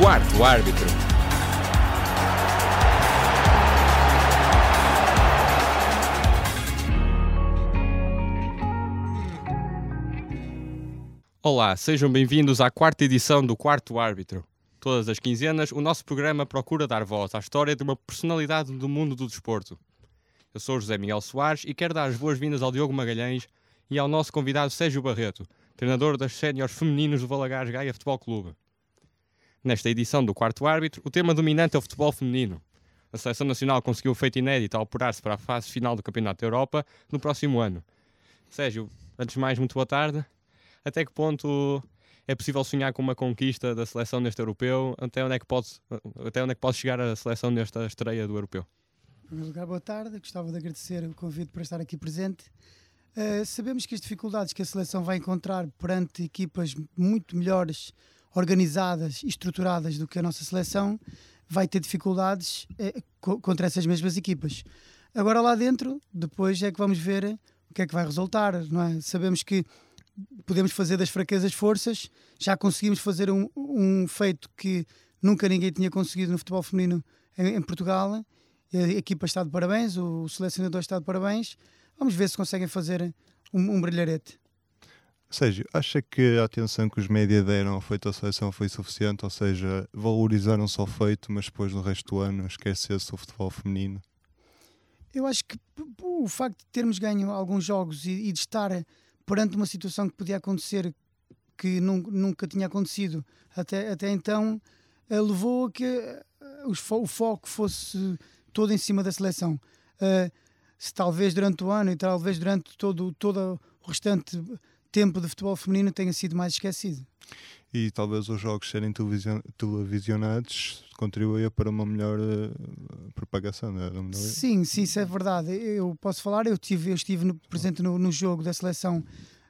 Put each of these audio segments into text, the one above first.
Quarto árbitro. Olá, sejam bem-vindos à quarta edição do Quarto Árbitro. Todas as quinzenas, o nosso programa procura dar voz à história de uma personalidade do mundo do desporto. Eu sou José Miguel Soares e quero dar as boas-vindas ao Diogo Magalhães e ao nosso convidado Sérgio Barreto, treinador das séniores femininos do Valagares Gaia Futebol Clube. Nesta edição do Quarto Árbitro, o tema dominante é o futebol feminino. A Seleção Nacional conseguiu o feito inédito ao apurar-se para a fase final do Campeonato da Europa no próximo ano. Sérgio, antes de mais, muito boa tarde. Até que ponto é possível sonhar com uma conquista da seleção neste europeu? Até onde é que pode, até onde é que pode chegar a seleção nesta estreia do europeu? Em primeiro lugar, boa tarde. Gostava de agradecer o convite para estar aqui presente. Uh, sabemos que as dificuldades que a seleção vai encontrar perante equipas muito melhores, organizadas e estruturadas do que a nossa seleção, vai ter dificuldades uh, contra essas mesmas equipas. Agora lá dentro, depois é que vamos ver o que é que vai resultar, não é? Sabemos que podemos fazer das fraquezas forças. Já conseguimos fazer um, um feito que nunca ninguém tinha conseguido no futebol feminino em, em, Portugal. A equipa está de parabéns, o selecionador está de parabéns. Vamos ver se conseguem fazer um, um brilharete. Sérgio, acha que a atenção que os média deram ao feito da seleção foi suficiente? Ou seja, valorizaram só o feito, mas depois no resto do ano esquecesse o futebol feminino? Eu acho que o facto de termos ganho alguns jogos e, e de estar perante uma situação que podia acontecer que nunca tinha acontecido até, até então, eh, levou a que eh, o foco fosse todo em cima da seleção. Eh, se talvez durante o ano e talvez durante todo, todo o restante tempo de futebol feminino tenha sido mais esquecido. E talvez os jogos serem televisionados contribuía para uma melhor uh, propagação da modalidade. Sim, sim, isso é verdade. Eu posso falar, eu, tive, eu estive no, presente no, no, jogo da seleção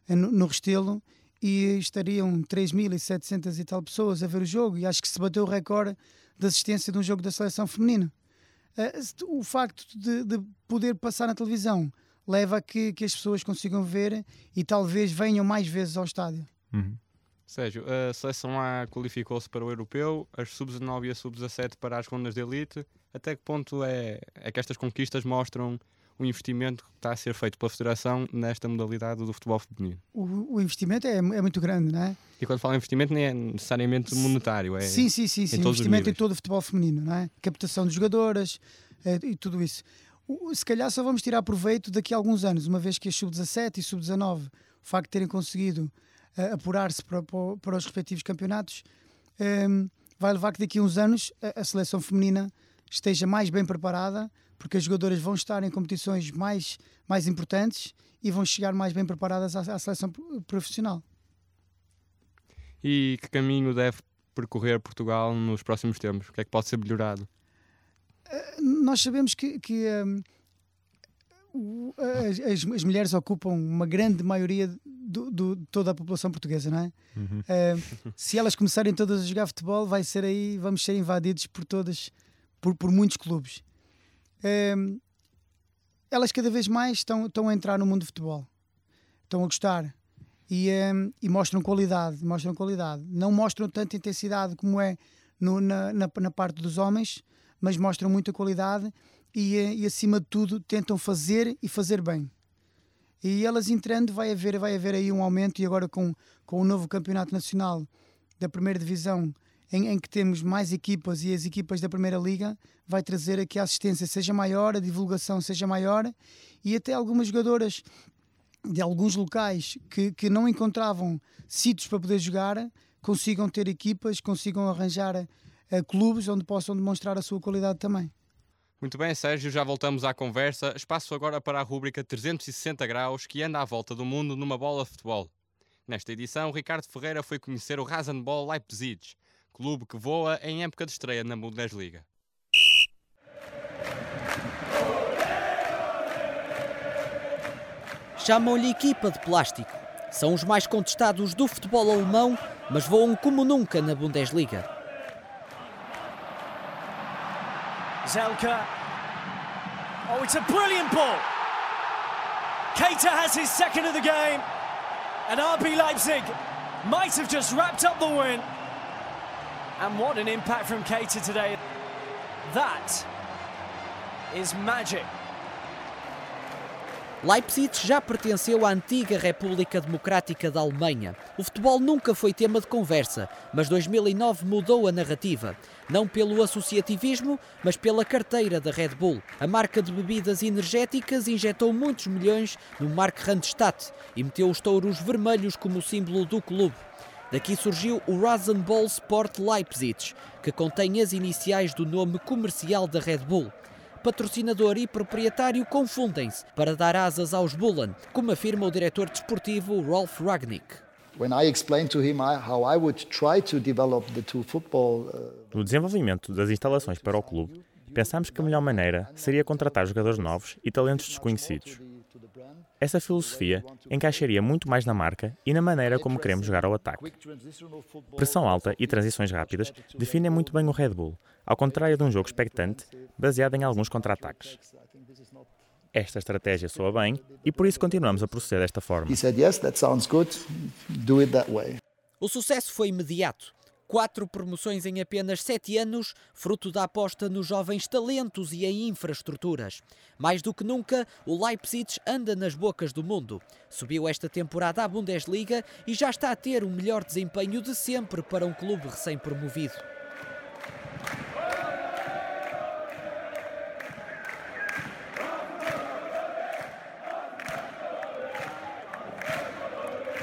eh, no, no Restelo e estariam 3.700 e tal pessoas a ver o jogo e acho que se bateu o recorde de assistência de um jogo da seleção feminina. Uh, o facto de, de, poder passar na televisão leva a que, que as pessoas consigam ver e talvez venham mais vezes ao estádio. Uhum. Sérgio, a seleção A qualificou-se para o europeu, as sub-19 e a sub-17 para as rondas de elite. Até que ponto é, é que estas conquistas mostram o investimento que está a ser feito pela Federação nesta modalidade do futebol feminino? O, o investimento é, é, muito grande, não é? E quando falo em investimento, nem é necessariamente monetário, é sim, sim, sim, sim. investimento em todo o futebol feminino, não é? Captação de jogadoras é, e tudo isso. Se calhar só vamos tirar proveito daqui a alguns anos, uma vez que a sub-17 e sub-19, o facto de terem conseguido uh, apurar-se para, para, os respectivos campeonatos, um, ehm, vai levar que daqui a uns anos a, a, seleção feminina esteja mais bem preparada, porque as jogadoras vão estar em competições mais, mais importantes e vão chegar mais bem preparadas à, à seleção profissional. E que caminho deve percorrer Portugal nos próximos tempos? O que é que pode ser melhorado? Nós sabemos que, que um, as, as, mulheres ocupam uma grande maioria do, do, de toda a população portuguesa, não é? Uhum. Uh, se elas começarem todas a jogar futebol, vai ser aí, vamos ser invadidos por todas, por, por muitos clubes. Uh, elas cada vez mais estão, estão a entrar no mundo do futebol, estão a gostar e, uh, e mostram qualidade, mostram qualidade. Não mostram tanta intensidade como é no, na, na, na parte dos homens, mas mostram muita qualidade e, eh, e, acima de tudo tentam fazer e fazer bem. E elas entrando vai haver, vai haver aí um aumento e agora com, com o novo campeonato nacional da primeira divisão em, em, que temos mais equipas e as equipas da primeira liga vai trazer aqui a assistência seja maior, a divulgação seja maior e até algumas jogadoras de alguns locais que, que não encontravam sítios para poder jogar consigam ter equipas, consigam arranjar uh, clubes onde possam demonstrar a sua qualidade também. Muito bem, Sérgio, já voltamos à conversa. Espaço agora para a rúbrica 360 graus que anda à volta do mundo numa bola de futebol. Nesta edição, Ricardo Ferreira foi conhecer o Rasenball Leipzig, clube que voa em época de estreia na Bundesliga. Chamam-lhe equipa de plástico. São os mais contestados do futebol alemão, mas voam como nunca na Bundesliga. Zelka. Oh, it's a brilliant ball. Keita has his second of the game. And RB Leipzig might have just wrapped up the win. And what an impact from Keita today. That is magic. Leipzig já pertenceu à antiga República Democrática da Alemanha. O futebol nunca foi tema de conversa, mas 2009 mudou a narrativa. Não pelo associativismo, mas pela carteira da Red Bull. A marca de bebidas energéticas injetou muitos milhões no Mark Randstadt e meteu os touros vermelhos como símbolo do clube. Daqui surgiu o Rasenball Sport Leipzig, que contém as iniciais do nome comercial da Red Bull patrocinador e proprietário confundem-se para dar asas aos Bullen, como afirma o diretor desportivo Rolf Ragnick. No desenvolvimento das instalações para o clube, pensámos que a melhor maneira seria contratar jogadores novos e talentos desconhecidos. Essa filosofia encaixaria muito mais na marca e na maneira como queremos jogar ao ataque. Pressão alta e transições rápidas definem muito bem o Red Bull, ao contrário de um jogo expectante baseado em alguns contra-ataques. Esta estratégia soa bem e por isso continuamos a proceder desta forma. O sucesso foi imediato. Quatro promoções em apenas sete anos, fruto da aposta nos jovens talentos e em infraestruturas. Mais do que nunca, o Leipzig anda nas bocas do mundo. Subiu esta temporada à Bundesliga e já está a ter o melhor desempenho de sempre para um clube recém-promovido.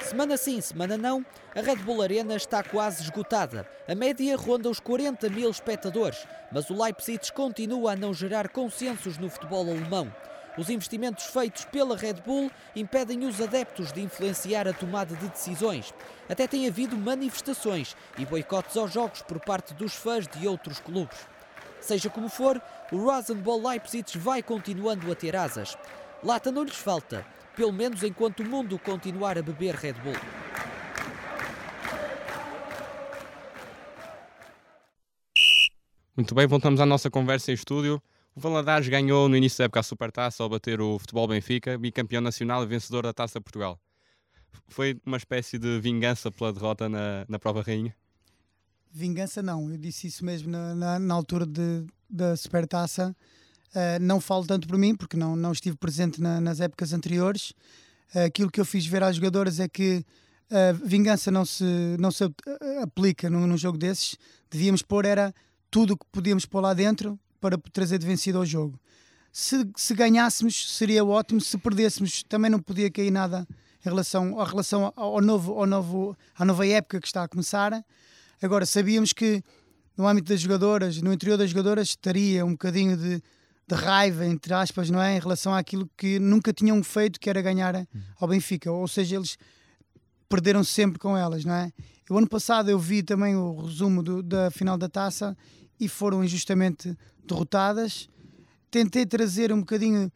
Semana sim, semana não, a Red Bull Arena está quase esgotada. A média ronda os 40 mil espectadores, mas o Leipzig continua a não gerar consensos no futebol alemão. Os investimentos feitos pela Red Bull impedem os adeptos de influenciar a tomada de decisões. Até tem havido manifestações e boicotes aos jogos por parte dos fãs de outros clubes. Seja como for, o Rasenball Leipzig vai continuando a ter asas. Lata não lhes falta, pelo menos enquanto o mundo continuar a beber Red Bull. Muito bem, voltamos à nossa conversa em estúdio. O Valadares ganhou no início da época a Supertaça ao bater o Futebol Benfica, bicampeão nacional e vencedor da Taça Portugal. Foi uma espécie de vingança pela derrota na, na prova rainha? Vingança não, eu disse isso mesmo na, na, na altura de, da Supertaça. Uh, não falo tanto por mim, porque não, não estive presente na, nas épocas anteriores. Uh, aquilo que eu fiz ver às jogadoras é que a uh, vingança não se, não se aplica num, num, jogo desses. Devíamos pôr era tudo o que podíamos pôr lá dentro para trazer de vencido ao jogo. Se, se ganhássemos, seria ótimo. Se perdêssemos, também não podia cair nada em relação, à relação ao novo, ao novo, à nova época que está a começar. Agora, sabíamos que no âmbito das jogadoras, no interior das jogadoras, estaria um bocadinho de de raiva, entre aspas, não é? Em relação àquilo que nunca tinham feito, que era ganhar ao Benfica. Ou seja, eles perderam sempre com elas, não é? O ano passado eu vi também o resumo do, da final da taça e foram injustamente derrotadas. Tentei trazer um bocadinho,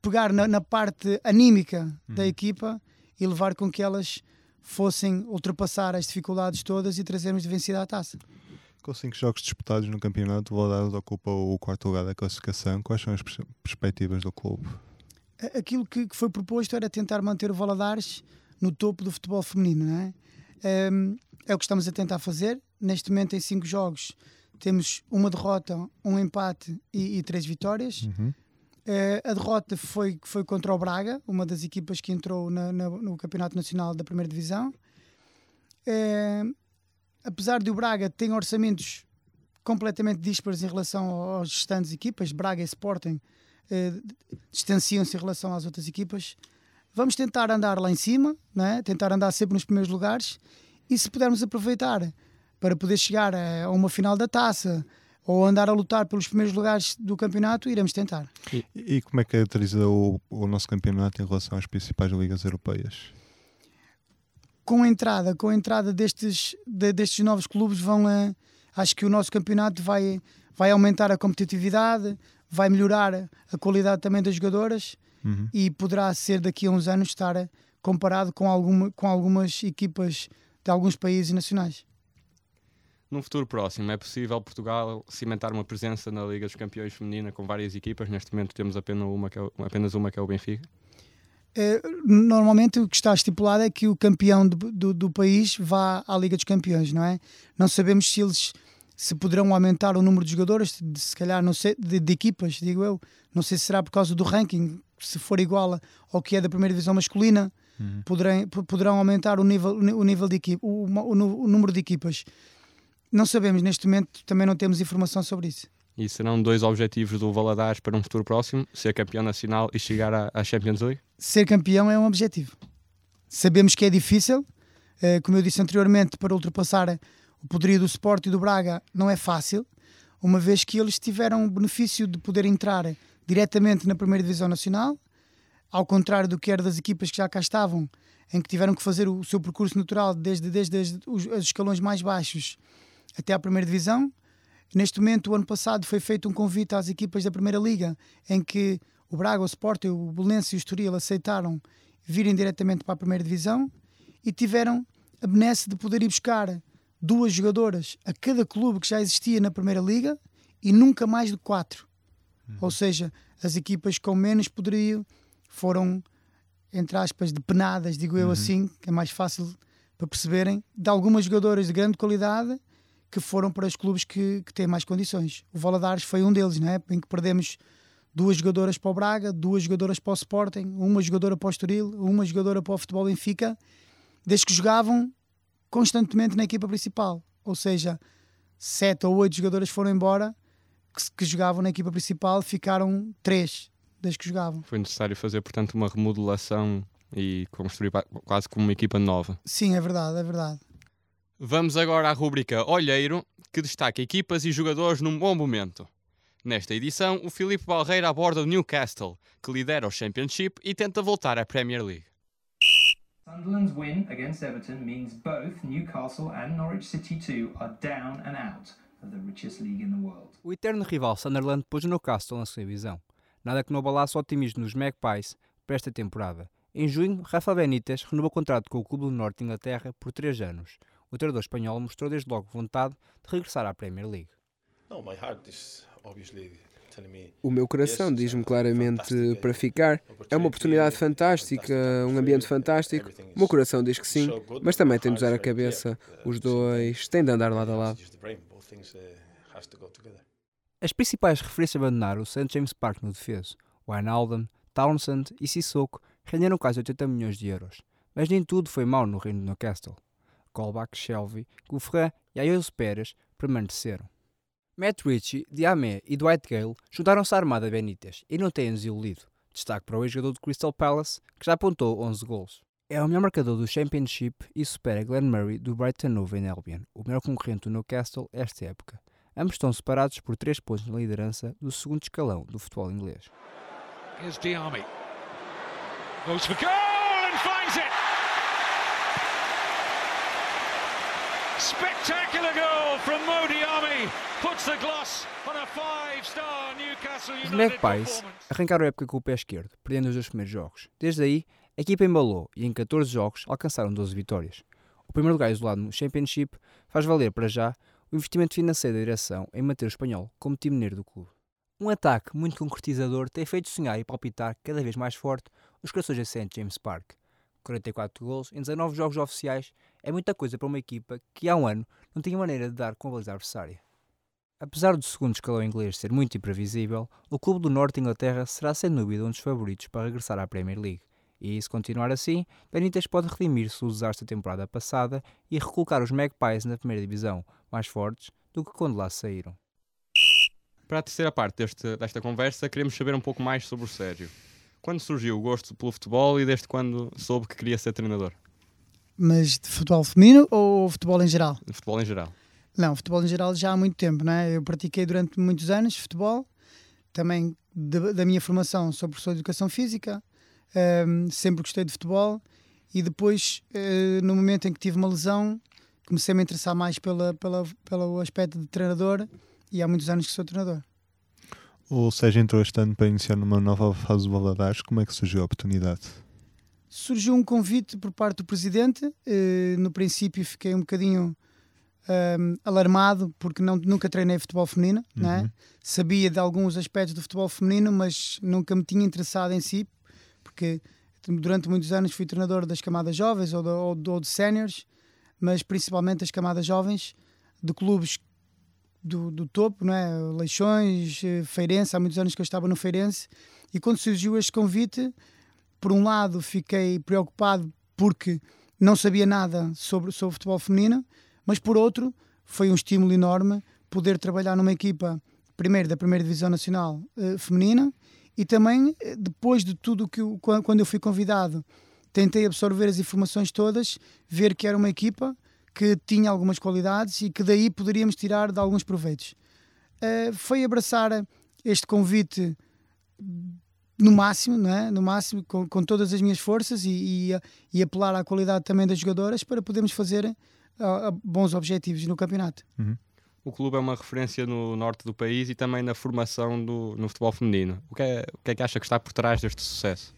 pegar na, na parte anímica uhum. da equipa e levar com que elas fossem ultrapassar as dificuldades todas e trazermos de vencida a taça. Com cinco jogos disputados no campeonato, o Valadares ocupa o quarto lugar da classificação. Quais são as perspectivas do clube? Aquilo que, foi proposto era tentar manter o Valadares no topo do futebol feminino, não é? É, o que estamos a tentar fazer. Neste momento, em cinco jogos, temos uma derrota, um empate e, e três vitórias. Uhum. É, a derrota foi, foi contra o Braga, uma das equipas que entrou na, na, no Campeonato Nacional da Primeira Divisão. É, apesar de o Braga ter orçamentos completamente dispares em relação às restantes equipas, Braga e Sporting eh, distanciam-se em relação às outras equipas. Vamos tentar andar lá em cima, né? tentar andar sempre nos primeiros lugares e se pudermos aproveitar para poder chegar a uma final da taça ou andar a lutar pelos primeiros lugares do campeonato, iremos tentar. E, e como é que caracteriza o, o nosso campeonato em relação às principais ligas europeias? Com a entrada, com a entrada destes, de, destes novos clubes, vão a, acho que o nosso campeonato vai, vai aumentar a competitividade, vai melhorar a qualidade também das jogadoras uhum. e poderá ser daqui a uns anos estar comparado com, alguma, com algumas equipas de alguns países nacionais. Num futuro próximo, é possível Portugal cimentar uma presença na Liga dos Campeões Feminina com várias equipas? Neste momento temos apenas uma que é, apenas uma que é o Benfica. Eh, normalmente o que está estipulado é que o campeão do, do, do, país vá à Liga dos Campeões, não é? Não sabemos se eles se poderão aumentar o número de jogadores, de, se calhar não sei, de, de, equipas, digo eu. Não sei se será por causa do ranking, se for igual ao que é da primeira divisão masculina, uhum. poderão, poderão aumentar o nível, o nível de equipa, o, o, o número de equipas. Não sabemos neste momento, também não temos informação sobre isso. E serão dois objetivos do Valadares para um futuro próximo: ser campeão nacional e chegar à, à Champions League? Ser campeão é um objetivo. Sabemos que é difícil, eh, como eu disse anteriormente, para ultrapassar o poderio do Sport e do Braga não é fácil, uma vez que eles tiveram o benefício de poder entrar diretamente na primeira divisão nacional, ao contrário do que era das equipas que já cá estavam, em que tiveram que fazer o seu percurso natural desde, desde os, os escalões mais baixos até à primeira divisão. Neste momento, o ano passado, foi feito um convite às equipas da Primeira Liga, em que o Braga, o Sporting, o Belenense e o Estoril aceitaram virem diretamente para a Primeira Divisão e tiveram a benesse de poder ir buscar duas jogadoras a cada clube que já existia na Primeira Liga e nunca mais de quatro. Uhum. Ou seja, as equipas com menos poderiam foram, entre aspas, depenadas, digo uhum. eu assim, que é mais fácil para perceberem, de algumas jogadoras de grande qualidade que foram para os clubes que, que têm mais condições. O Valadares foi um deles, né? em que perdemos duas jogadoras para o Braga, duas jogadoras para o Sporting, uma jogadora para o Estoril, uma jogadora para o Futebol Benfica, desde que jogavam constantemente na equipa principal. Ou seja, sete ou oito jogadoras foram embora que, que jogavam na equipa principal, ficaram três desde que jogavam. Foi necessário fazer, portanto, uma remodelação e construir quase como uma equipa nova. Sim, é verdade, é verdade. Vamos agora à rúbrica Olheiro, que destaca equipas e jogadores num bom momento. Nesta edição, o Filipe Balreira aborda o Newcastle, que lidera o Championship e tenta voltar à Premier League. Sunderland's win against Everton means both Newcastle and Norwich City 2 are down and out of the richest league in the world. O eterno rival Sunderland pôs o Newcastle na sua divisão. Nada que não abalasse o otimismo dos Magpies para esta temporada. Em junho, Rafa Benítez renovou o contrato com o Clube do Norte de Inglaterra por 3 anos o treinador espanhol mostrou desde logo vontade de regressar à Premier League. O meu coração diz-me claramente para ficar. É uma oportunidade fantástica, um ambiente fantástico. O meu coração diz que sim, mas também tem de usar a cabeça. Os dois têm de andar lado a lado. As principais referências abandonaram o St. James Park no defeso. Wijnaldum, Townsend e Sissoko renderam quase 80 milhões de euros. Mas nem tudo foi mau no reino de Newcastle. Colbach, Shelby, Gouffran e Ayoso Pérez permaneceram. Matt Ritchie, Diamé e Dwight Gale juntaram-se à armada Benítez e não têm-nos iludido. Destaque para o ex-jogador do Crystal Palace, que já apontou 11 gols. É o melhor marcador do Championship e supera Glenn Murray do Brighton Hove Albion, o melhor concorrente do Newcastle esta época. Ambos estão separados por 3 pontos na liderança do segundo escalão do futebol inglês. Here's Diame. Goes for goal and finds it! Spectacular goal from Modi Army puts the gloss on a five-star Newcastle United Os Magpies arrancaram a época com o pé esquerdo, perdendo os dois primeiros jogos. Desde aí, a equipa embalou e em 14 jogos alcançaram 12 vitórias. O primeiro lugar isolado no Championship faz valer para já o investimento financeiro da direção em manter o espanhol como timoneiro do clube. Um ataque muito concretizador tem feito sonhar e palpitar cada vez mais forte os corações de St. James Park. 44 gols em 19 jogos oficiais é muita coisa para uma equipa que há um ano não tinha maneira de dar com a baliza adversária. Apesar do segundo escalão inglês ser muito imprevisível, o clube do Norte de Inglaterra será sem dúvida um dos favoritos para regressar à Premier League. E se continuar assim, Benítez pode redimir-se do desastre da temporada passada e recolocar os Magpies na primeira divisão, mais fortes do que quando lá saíram. Para a terceira parte deste, desta conversa, queremos saber um pouco mais sobre o Sérgio. Quando surgiu o gosto pelo futebol e desde quando soube que queria ser treinador? Mas de futebol feminino ou futebol em geral? De futebol em geral. Não, futebol em geral já há muito tempo, né? Eu pratiquei durante muitos anos futebol, também de, da minha formação sou professor de educação física, um, ehm, sempre gostei de futebol e depois, uh, no momento em que tive uma lesão, comecei a me interessar mais pela, pela, pelo aspecto de treinador e há muitos anos que sou treinador. O Sérgio entrou este ano para iniciar numa nova fase do Valadares. Como é que surgiu a oportunidade? Surgiu um convite por parte do presidente. Eh, no princípio fiquei um bocadinho um, alarmado porque não, nunca treinei futebol feminino, uhum. né? sabia de alguns aspectos do futebol feminino, mas nunca me tinha interessado em si, porque durante muitos anos fui treinador das camadas jovens ou, de, ou, de, ou de séniores, mas principalmente das camadas jovens de clubes do, do topo, não é? Leixões, eh, Feirense, há muitos anos que eu estava no Feirense, e quando surgiu este convite, por um lado fiquei preocupado porque não sabia nada sobre, sobre futebol feminino, mas por outro foi um estímulo enorme poder trabalhar numa equipa, primeiro da primeira divisão nacional uh, feminina, e também eh, depois de tudo que eu, quando eu fui convidado, tentei absorver as informações todas, ver que era uma equipa que tinha algumas qualidades e que daí poderíamos tirar de alguns proveitos. Uh, foi abraçar este convite no máximo, não é? no máximo com, com todas as minhas forças e, e, e, apelar à qualidade também das jogadoras para podermos fazer uh, bons objetivos no campeonato. Uhum. O clube é uma referência no norte do país e também na formação do, no futebol feminino. O que, é, o que é que acha que está por trás deste sucesso?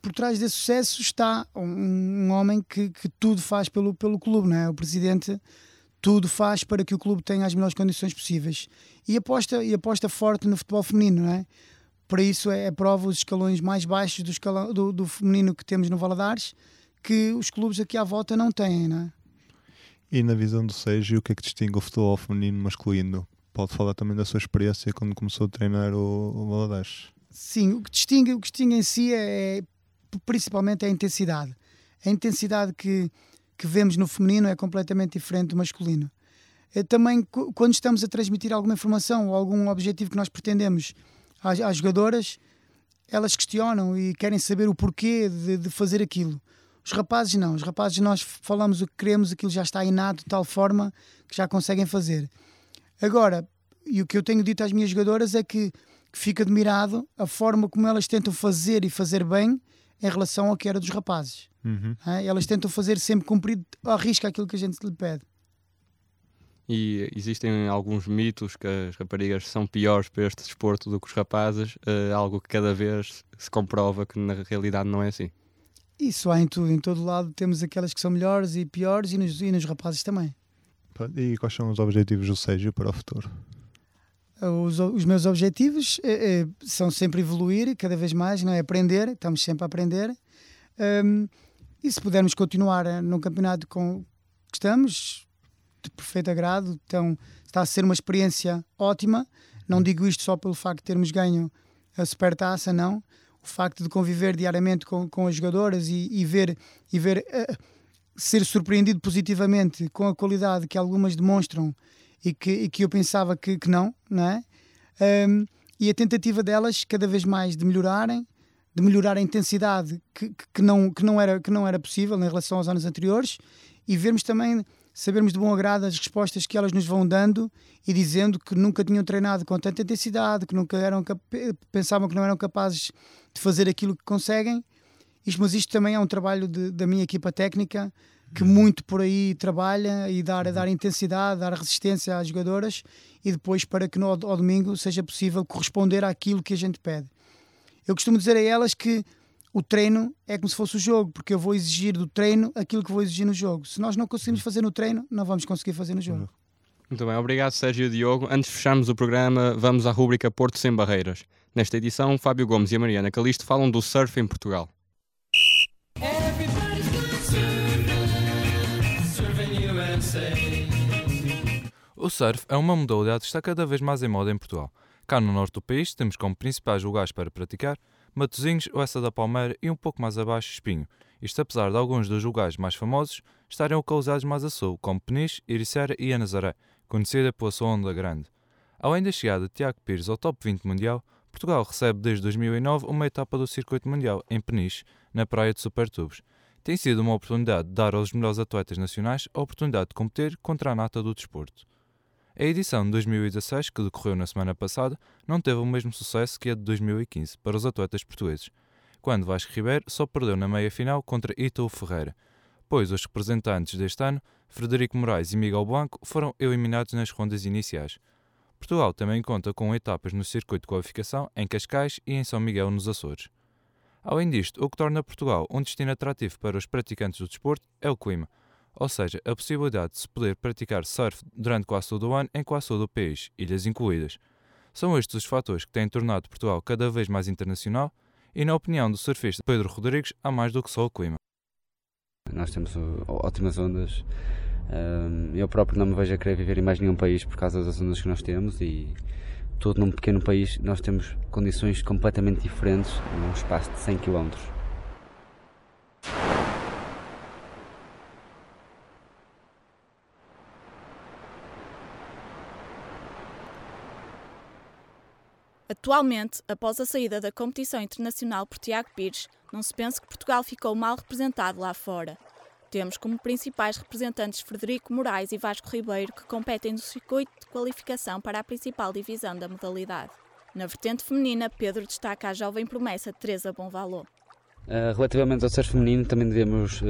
Por trás desse sucesso está um, um homem que, que, tudo faz pelo, pelo clube, não é? O presidente tudo faz para que o clube tenha as melhores condições possíveis e aposta, e aposta forte no futebol feminino, não é? Para isso é, é prova os escalões mais baixos do, escalão, do, do feminino que temos no Valadares, que os clubes aqui à volta não têm, não é? E na visão do Sérgio, o que é que distingue o futebol feminino masculino? Pode falar também da sua experiência quando começou a treinar o, o Valadares. Sim, o que distingue, o que distingue em si é, é principalmente a intensidade. A intensidade que, que vemos no feminino é completamente diferente do masculino. É também quando estamos a transmitir alguma informação ou algum objetivo que nós pretendemos às, às jogadoras, elas questionam e querem saber o porquê de, de, fazer aquilo. Os rapazes não, os rapazes nós falamos o que queremos, aquilo já está inato de tal forma que já conseguem fazer. Agora, e o que eu tenho dito às minhas jogadoras é que, que fico admirado a forma como elas tentam fazer e fazer bem em relação ao que era dos rapazes. Uhum. É? Elas tentam fazer sempre cumprir a risca aquilo que a gente lhe pede. E existem alguns mitos que as raparigas são piores para este desporto do que os rapazes, uh, algo que cada vez se comprova que na realidade não é assim. Isso há em tudo, em todo lado temos aquelas que são melhores e piores e nos, e nos rapazes também. E quais são os objetivos do Sérgio para o futuro? Os, os meus objetivos é, é, são sempre evoluir, cada vez mais, não é? Aprender, estamos sempre a aprender. Um, e se pudermos continuar no campeonato com que estamos, de perfeito agrado. Então está a ser uma experiência ótima. Não digo isto só pelo facto de termos ganho a supertaça, não. O facto de conviver diariamente com, com as jogadoras e, e ver, e ver uh, ser surpreendido positivamente com a qualidade que algumas demonstram e que, e que eu pensava que, que não, não é? Um, e a tentativa delas cada vez mais de melhorarem, de melhorar a intensidade que, que, não, que, não, era, que não era possível em relação aos anos anteriores e vermos também sabermos de bom agrado as respostas que elas nos vão dando e dizendo que nunca tinham treinado com tanta intensidade, que nunca eram pensavam que não eram capazes de fazer aquilo que conseguem. Isto, mas isto também é um trabalho de, da minha equipa técnica que uhum. muito por aí trabalha e dar, uhum. dar intensidade, dar resistência às jogadoras e depois para que no, ao domingo seja possível corresponder àquilo que a gente pede. Eu costumo dizer a elas que o treino é como se fosse o jogo, porque eu vou exigir do treino aquilo que vou exigir no jogo. Se nós não conseguimos fazer no treino, não vamos conseguir fazer no jogo. Muito bem, obrigado Sérgio e Diogo. Antes de fecharmos o programa, vamos à rúbrica Porto Sem Barreiras. Nesta edição, Fábio Gomes e a Mariana Calisto falam do surf em Portugal. O surf é uma modalidade que está cada vez mais em moda em Portugal. Cá no norte do país temos como principais lugares para praticar Matosinhos, Oessa da Palmeira e um pouco mais abaixo Espinho. Isto apesar de alguns dos lugares mais famosos estarem localizados mais a sul, como Peniche, Iricera e a Nazaré, conhecida pela sua onda grande. Além da chegada de Tiago Pires ao top 20 mundial, Portugal recebe desde 2009 uma etapa do Circuito Mundial em Peniche, na praia de Supertubos. Tem sido uma oportunidade de dar aos melhores atletas nacionais a oportunidade de competir contra a nata do desporto. A edição de 2016, que decorreu na semana passada, não teve o mesmo sucesso que a de 2015 para os atletas portugueses, quando Vasco Ribeiro só perdeu na meia-final contra Ítalo Ferreira, pois os representantes deste ano, Frederico Moraes e Miguel Blanco, foram eliminados nas rondas iniciais. Portugal também conta com etapas no circuito de qualificação em Cascais e em São Miguel nos Açores. Além disto, o que torna Portugal um destino atrativo para os praticantes do desporto é o clima, ou seja, a possibilidade de se poder praticar surf durante quase todo o ano em quase todo o país, ilhas incluídas. São estes os fatores que têm tornado Portugal cada vez mais internacional e, na opinião do surfista Pedro Rodrigues, há mais do que só o clima. Nós temos ótimas ondas. Eu próprio não me vejo a querer viver em mais nenhum país por causa das ondas que nós temos e tudo num pequeno país nós temos condições completamente diferentes num espaço de 100 km. Atualmente, após a saída da competição internacional por Tiago Pires, não se pensa que Portugal ficou mal representado lá fora. Temos como principais representantes Frederico Moraes e Vasco Ribeiro, que competem no circuito de qualificação para a principal divisão da modalidade. Na vertente feminina, Pedro destaca a jovem promessa Teresa Bonvalot. Uh, relativamente ao surf feminino, também devemos uh,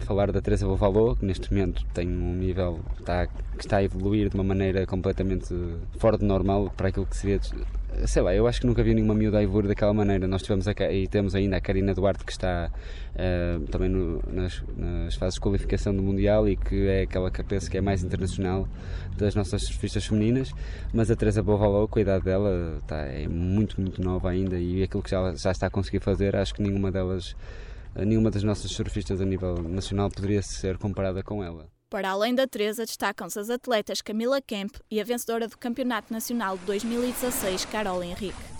falar da Teresa Bonvalot, que neste momento tem um nível está, que está a evoluir de uma maneira completamente fora do normal para aquilo que seria sei lá, eu acho que nunca vi nenhuma miúda a evoluir daquela maneira. Nós tivemos a, e temos ainda a Karina Duarte que está uh, também no, nas, nas, fases de qualificação do Mundial e que é aquela cabeça que é mais internacional das nossas surfistas femininas. Mas a Teresa Bovalou, com a idade dela, está, é muito, muito nova ainda e aquilo que já, já está a conseguir fazer, acho que nenhuma delas, nenhuma das nossas surfistas a nível nacional poderia ser comparada com ela. Para além da Teresa, destacam-se as atletas Camila Kemp e a vencedora do Campeonato Nacional de 2016, Carol Henrique.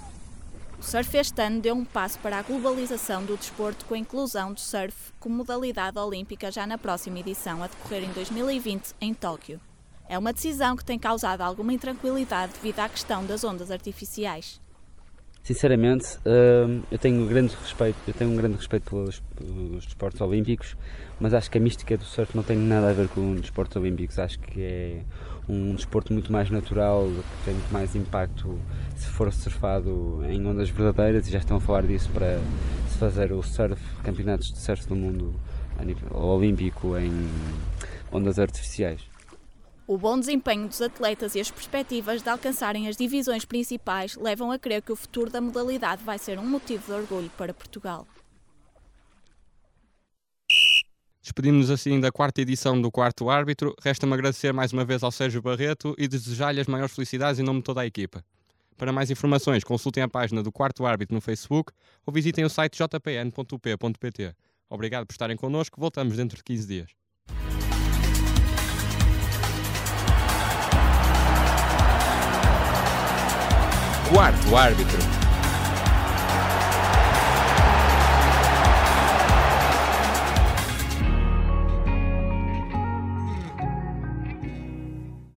O surf este ano deu um passo para a globalização do desporto com a inclusão do surf como modalidade olímpica já na próxima edição, a decorrer em 2020 em Tóquio. É uma decisão que tem causado alguma intranquilidade devido à questão das ondas artificiais. Sinceramente, hum, eu tenho um grande respeito, eu tenho um grande respeito pelos, pelos desportos olímpicos, mas acho que a mística do surf não tem nada a ver com os desportos olímpicos. Acho que é um desporto muito mais natural, que tem muito mais impacto se for surfado em ondas verdadeiras e já estão a falar disso para se fazer o surf, campeonatos de surf do mundo a nível olímpico em ondas artificiais. O bom desempenho dos atletas e as perspectivas de alcançarem as divisões principais levam a crer que o futuro da modalidade vai ser um motivo de orgulho para Portugal. Despedimos-nos assim da quarta edição do Quarto Árbitro. Resta-me agradecer mais uma vez ao Sérgio Barreto e desejar-lhe as maiores felicidades em nome de toda a equipa. Para mais informações, consultem a página do Quarto Árbitro no Facebook ou visitem o site jpn.up.pt. Obrigado por estarem connosco. Voltamos dentro de 15 dias. Quarto árbitro.